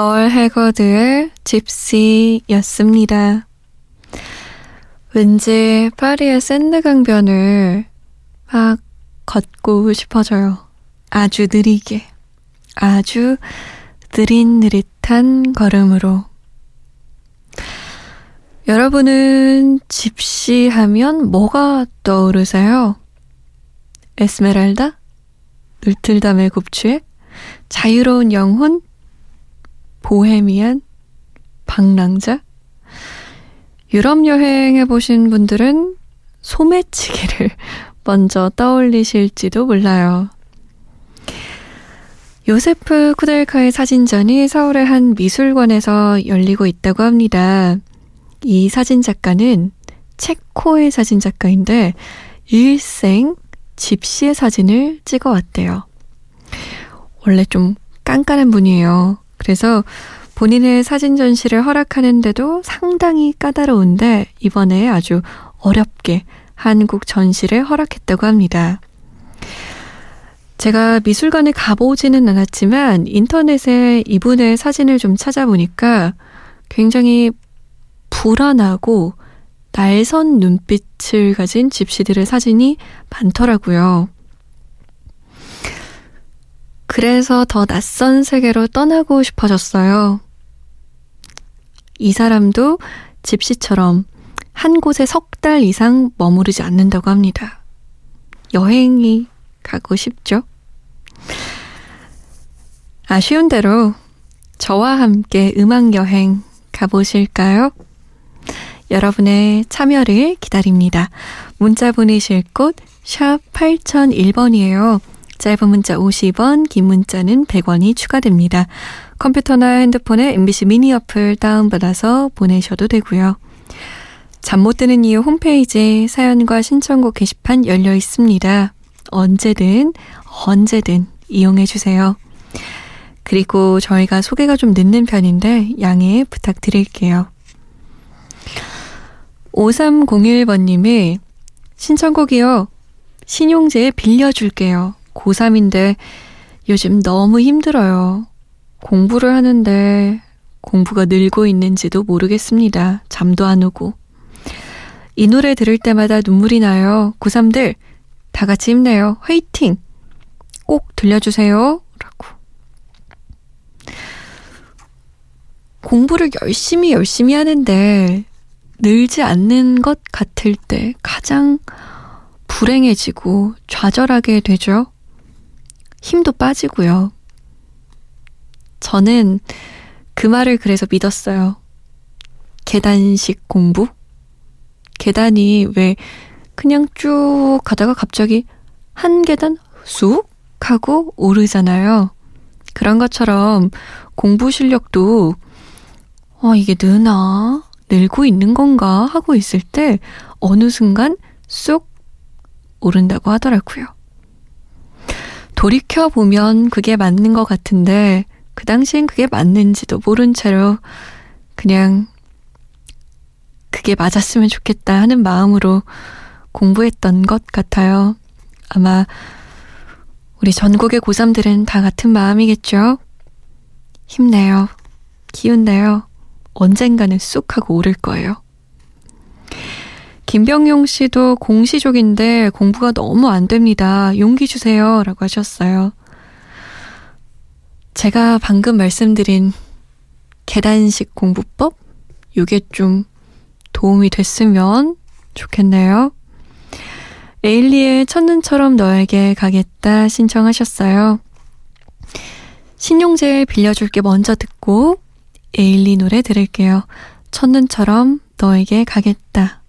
멀 해거드의 집시였습니다. 왠지 파리의 센 강변을 막 걷고 싶어져요. 아주 느리게. 아주 느릿느릿한 걸음으로. 여러분은 집시 하면 뭐가 떠오르세요? 에스메랄다? 울틀담의 곱추에? 자유로운 영혼? 보헤미안, 방랑자. 유럽 여행해 보신 분들은 소매치기를 먼저 떠올리실지도 몰라요. 요세프 쿠델카의 사진전이 서울의 한 미술관에서 열리고 있다고 합니다. 이 사진 작가는 체코의 사진 작가인데 일생 집시의 사진을 찍어 왔대요. 원래 좀 깐깐한 분이에요. 그래서 본인의 사진 전시를 허락하는데도 상당히 까다로운데 이번에 아주 어렵게 한국 전시를 허락했다고 합니다. 제가 미술관에 가보지는 않았지만 인터넷에 이분의 사진을 좀 찾아보니까 굉장히 불안하고 날선 눈빛을 가진 집시들의 사진이 많더라고요. 그래서 더 낯선 세계로 떠나고 싶어졌어요. 이 사람도 집시처럼 한 곳에 석 달 이상 머무르지 않는다고 합니다. 여행이 가고 싶죠? 아쉬운 대로 저와 함께 음악 여행 가보실까요? 여러분의 참여를 기다립니다. 문자 보내실 곳 샵 8001번이에요. 짧은 문자 50원, 긴 문자는 100원이 추가됩니다. 컴퓨터나 핸드폰에 MBC 미니 어플 다운받아서 보내셔도 되고요. 잠 못 드는 이유 홈페이지 사연과 신청곡 게시판 열려 있습니다. 언제든 언제든 이용해 주세요. 그리고 저희가 소개가 좀 늦는 편인데 양해 부탁드릴게요. 5301번님이 신청곡이요. 신용재 빌려줄게요. 고3인데 요즘 너무 힘들어요. 공부를 하는데 공부가 늘고 있는지도 모르겠습니다. 잠도 안 오고. 이 노래 들을 때마다 눈물이 나요. 고3들 다 같이 힘내요. 화이팅! 꼭 들려주세요. 라고. 공부를 열심히 열심히 하는데 늘지 않는 것 같을 때 가장 불행해지고 좌절하게 되죠. 힘도 빠지고요. 저는 그 말을 그래서 믿었어요. 계단식 공부? 계단이 왜 그냥 쭉 가다가 갑자기 한 계단 쑥 하고 오르잖아요. 그런 것처럼 공부 실력도 어, 이게 느나? 늘고 있는 건가? 하고 있을 때 어느 순간 쑥 오른다고 하더라고요. 돌이켜보면 그게 맞는 것 같은데, 그 당시엔 그게 맞는지도 모른 채로 그냥 그게 맞았으면 좋겠다 하는 마음으로 공부했던 것 같아요. 아마 우리 전국의 고3들은 다 같은 마음이겠죠? 힘내요. 기운내요. 언젠가는 쑥 하고 오를 거예요. 김병용 씨도 공시족인데 공부가 너무 안 됩니다. 용기 주세요. 라고 하셨어요. 제가 방금 말씀드린 계단식 공부법? 이게 좀 도움이 됐으면 좋겠네요. 에일리의 첫눈처럼 너에게 가겠다 신청하셨어요. 신용재 빌려줄게 먼저 듣고 에일리 노래 들을게요. 첫눈처럼 너에게 가겠다.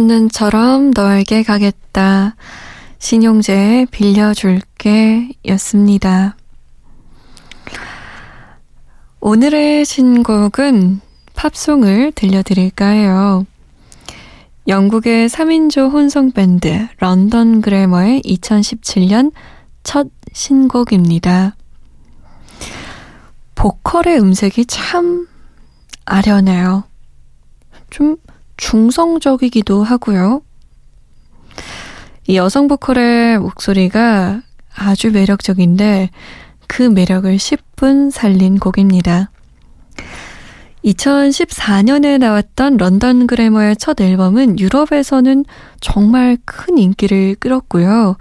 첫눈처럼 너에게 가겠다. 신용재 빌려줄게 였습니다. 오늘의 신곡은 팝송을 들려드릴까 해요. 영국의 3인조 혼성밴드 런던 그래머의 2017년 첫 신곡입니다. 보컬의 음색이 참 아련해요. 좀 중성적이기도 하고요. 이 여성 보컬의 목소리가 아주 매력적인데 그 매력을 10분 살린 곡입니다. 2014년에 나왔던 런던 그래머의 첫 앨범은 유럽에서는 정말 큰 인기를 끌었고요.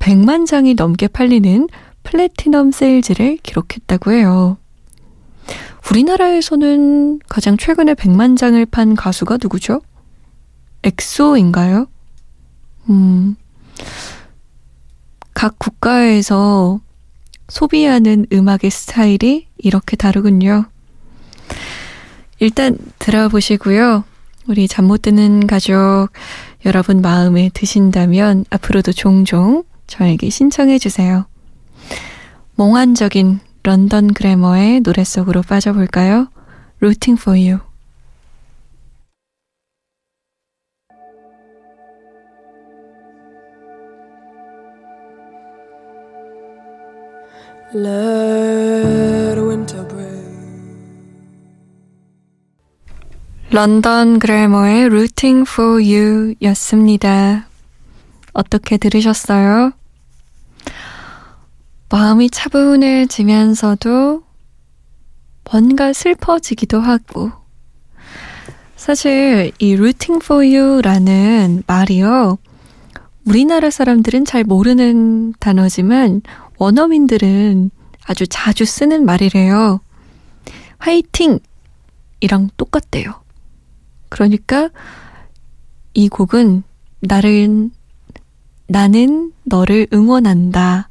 100만 장이 넘게 팔리는 플래티넘 세일즈를 기록했다고 해요. 우리나라에서는 가장 최근에 100만 장을 판 가수가 누구죠? 엑소인가요? 음, 각 국가에서 소비하는 음악의 스타일이 이렇게 다르군요. 일단 들어보시고요. 우리 잠 못 드는 가족 여러분 마음에 드신다면 앞으로도 종종 저에게 신청해 주세요. 몽환적인 런던 그래머의 노래 속으로 빠져볼까요? Rooting for You. 런던 그래머의 Rooting for You 였습니다. 어떻게 들으셨어요? 마음이 차분해지면서도 뭔가 슬퍼지기도 하고 사실 이 rooting for you라는 말이요. 우리나라 사람들은 잘 모르는 단어지만 원어민들은 아주 자주 쓰는 말이래요. 화이팅! 이랑 똑같대요. 그러니까 이 곡은 나를, 나는 너를 응원한다.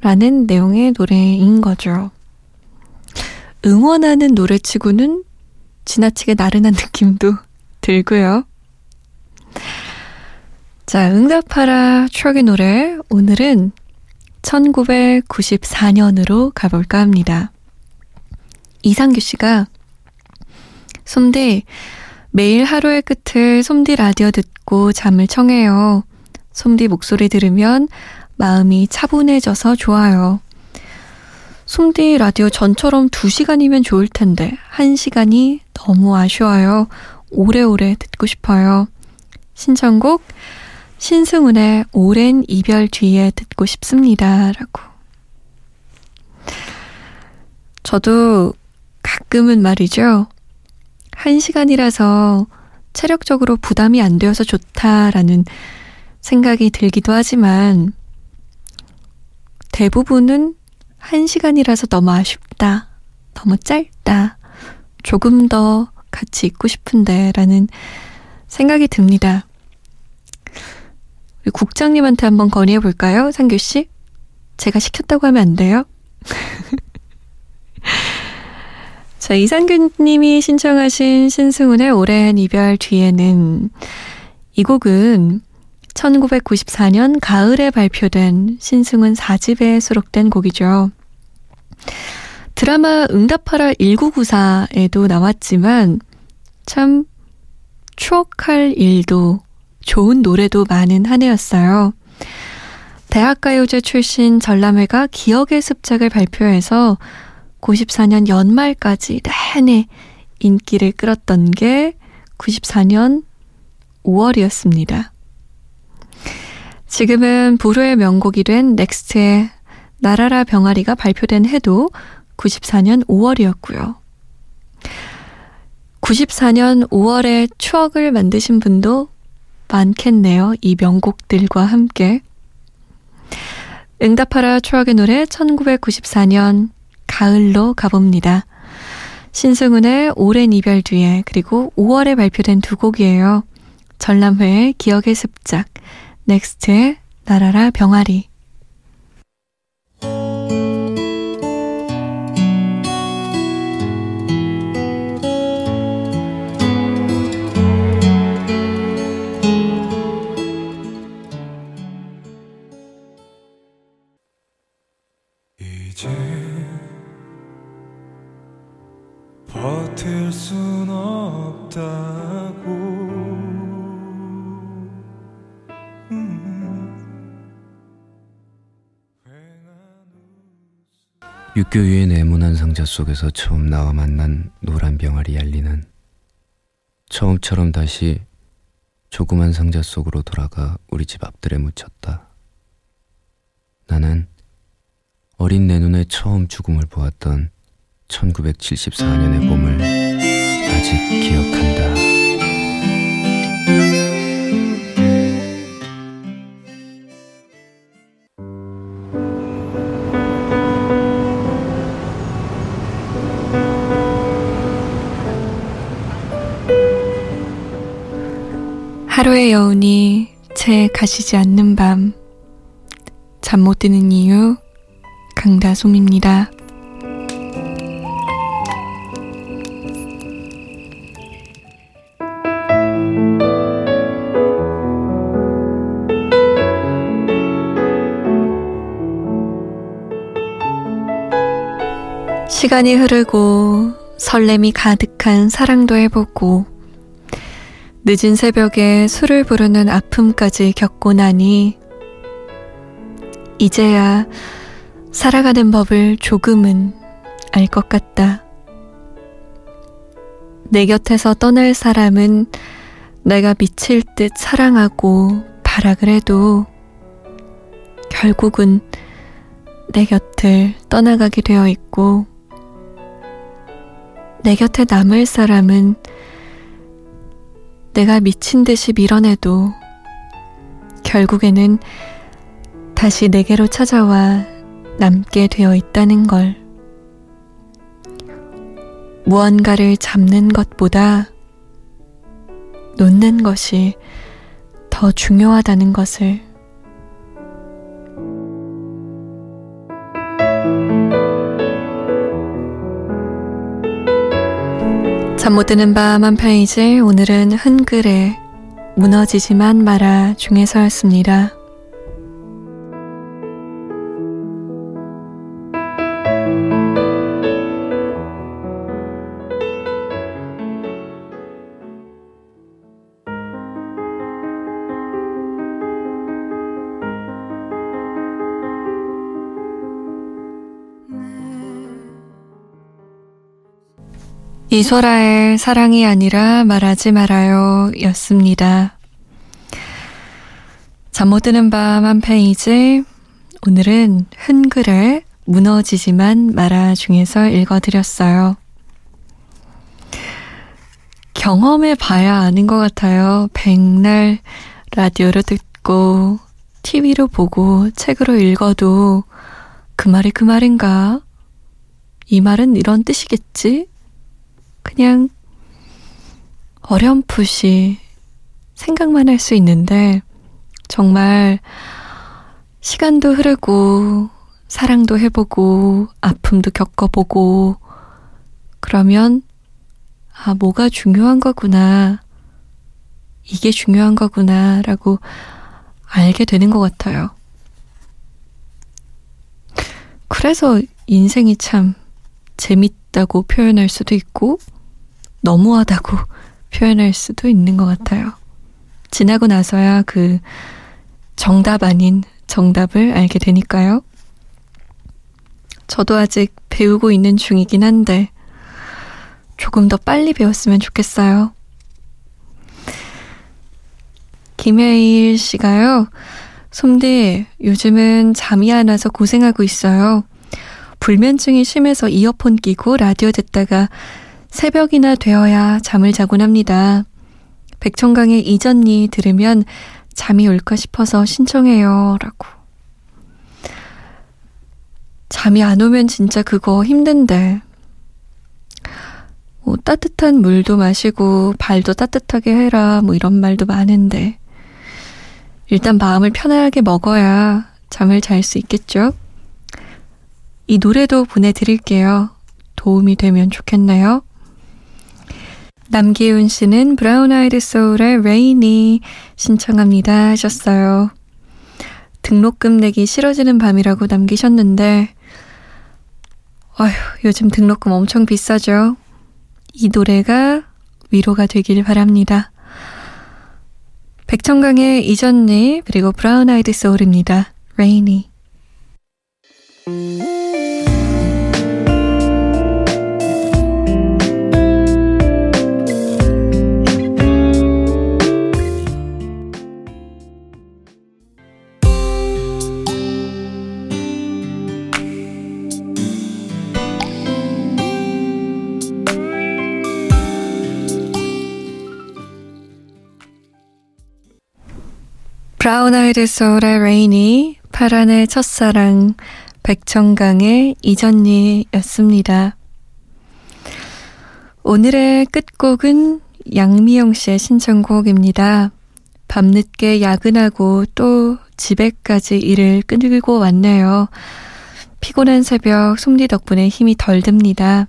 라는 내용의 노래인 거죠. 응원하는 노래치고는 지나치게 나른한 느낌도 들고요. 자, 응답하라 추억의 노래. 오늘은 1994년으로 가볼까 합니다. 이상규 씨가 솜디 매일 하루의 끝을 솜디 라디오 듣고 잠을 청해요. 솜디 목소리 들으면 마음이 차분해져서 좋아요. 솜디 라디오 전처럼 2시간이면 좋을 텐데 1시간이 너무 아쉬워요. 오래오래 듣고 싶어요. 신청곡 신승훈의 오랜 이별 뒤에 듣고 싶습니다. 라고. 저도 가끔은 말이죠. 한 시간이라서 체력적으로 부담이 안 되어서 좋다라는 생각이 들기도 하지만 대부분은 한 시간이라서 너무 아쉽다. 너무 짧다. 조금 더 같이 있고 싶은데 라는 생각이 듭니다. 국장님한테 한번 건의해 볼까요? 상규 씨? 제가 시켰다고 하면 안 돼요? 자, 이상균 님이 신청하신 신승훈의 오랜 이별 뒤에는 이 곡은 1994년 가을에 발표된 신승훈 4집에 수록된 곡이죠. 드라마 응답하라 1994에도 나왔지만 참 추억할 일도 좋은 노래도 많은 한 해였어요. 대학가요제 출신 전람회가 기억의 습작을 발표해서 94년 연말까지 내내 인기를 끌었던 게 94년 5월이었습니다. 지금은 불후의 명곡이 된 넥스트의 나라라 병아리가 발표된 해도 94년 5월이었고요. 94년 5월에 추억을 만드신 분도 많겠네요. 이 명곡들과 함께. 응답하라 추억의 노래 1994년 가을로 가봅니다. 신승훈의 오랜 이별 뒤에 그리고 5월에 발표된 두 곡이에요. 전람회의 기억의 습작, 넥스트의 나라라 병아리. 육교 위의 네모난 상자 속에서 처음 나와 만난 노란 병아리 얄리는 처음처럼 다시 조그만 상자 속으로 돌아가 우리 집 앞들에 묻혔다. 나는 어린 내 눈에 처음 죽음을 보았던 1974년의 봄을 아직 기억한다. 하루의 여운이 채 가시지 않는 밤. 잠 못 드는 이유, 강다솜입니다. 시간이 흐르고 설렘이 가득한 사랑도 해보고 늦은 새벽에 술을 부르는 아픔까지 겪고 나니 이제야 살아가는 법을 조금은 알 것 같다. 내 곁에서 떠날 사람은 내가 미칠 듯 사랑하고 바락을 해도 결국은 내 곁을 떠나가게 되어 있고 내 곁에 남을 사람은 내가 미친 듯이 밀어내도 결국에는 다시 내게로 찾아와 남게 되어 있다는 걸. 무언가를 잡는 것보다 놓는 것이 더 중요하다는 것을 잠 못 드는 밤 한 페이지 오늘은 흔글에 무너지지만 마라 중에서였습니다. 이소라의 사랑이 아니라 말하지 말아요 였습니다. 잠 못 드는 밤 한 페이지 오늘은 흔글을 무너지지만 말아 중에서 읽어드렸어요. 경험해 봐야 아는 것 같아요. 백날 라디오로 듣고 TV로 보고 책으로 읽어도 그 말이 그 말인가? 이 말은 이런 뜻이겠지? 그냥 어렴풋이 생각만 할 수 있는데 정말 시간도 흐르고 사랑도 해보고 아픔도 겪어보고 그러면 아, 뭐가 중요한 거구나. 이게 중요한 거구나. 라고 알게 되는 것 같아요. 그래서 인생이 참 재밌다고 표현할 수도 있고, 너무하다고 표현할 수도 있는 것 같아요. 지나고 나서야 그 정답 아닌 정답을 알게 되니까요. 저도 아직 배우고 있는 중이긴 한데 조금 더 빨리 배웠으면 좋겠어요. 김혜일 씨가요. 솜디, 요즘은 잠이 안 와서 고생하고 있어요. 불면증이 심해서 이어폰 끼고 라디오 듣다가 새벽이나 되어야 잠을 자곤 합니다. 백청강의 이전니 들으면 잠이 올까 싶어서 신청해요. 라고. 잠이 안 오면 진짜 그거 힘든데. 뭐 따뜻한 물도 마시고 발도 따뜻하게 해라. 뭐 이런 말도 많은데. 일단 마음을 편하게 먹어야 잠을 잘 수 있겠죠? 이 노래도 보내드릴게요. 도움이 되면 좋겠네요. 남기훈 씨는 브라운 아이드 소울의 레이니 신청합니다 하셨어요. 등록금 내기 싫어지는 밤이라고 남기셨는데 아휴 요즘 등록금 엄청 비싸죠. 이 노래가 위로가 되길 바랍니다. 백청강의 이전니 그리고 브라운 아이드 소울입니다. Rainy. 브라운 아이드 소울의 Rainy, 파란의 첫사랑, 백청강의 이전니였습니다. 오늘의 끝곡은 양미영 씨의 신청곡입니다. 밤늦게 야근하고 또 집에까지 일을 끌고 왔네요. 피곤한 새벽 솜디 덕분에 힘이 덜 듭니다.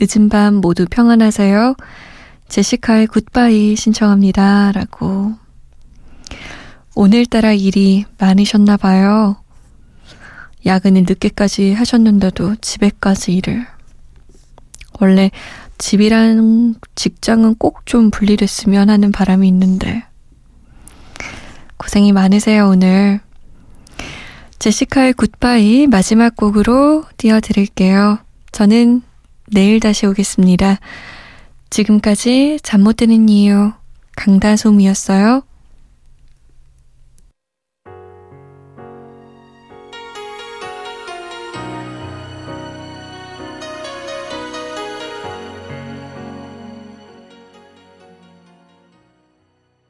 늦은 밤 모두 평안하세요. 제시카의 굿바이 신청합니다. 라고 오늘따라 일이 많으셨나 봐요. 야근을 늦게까지 하셨는데도 집에까지 일을. 원래 집이랑 직장은 꼭 좀 분리됐으면 하는 바람이 있는데. 고생이 많으세요, 오늘. 제시카의 굿바이 마지막 곡으로 띄워드릴게요. 저는 내일 다시 오겠습니다. 지금까지 잠 못 드는 이유 강다솜이었어요.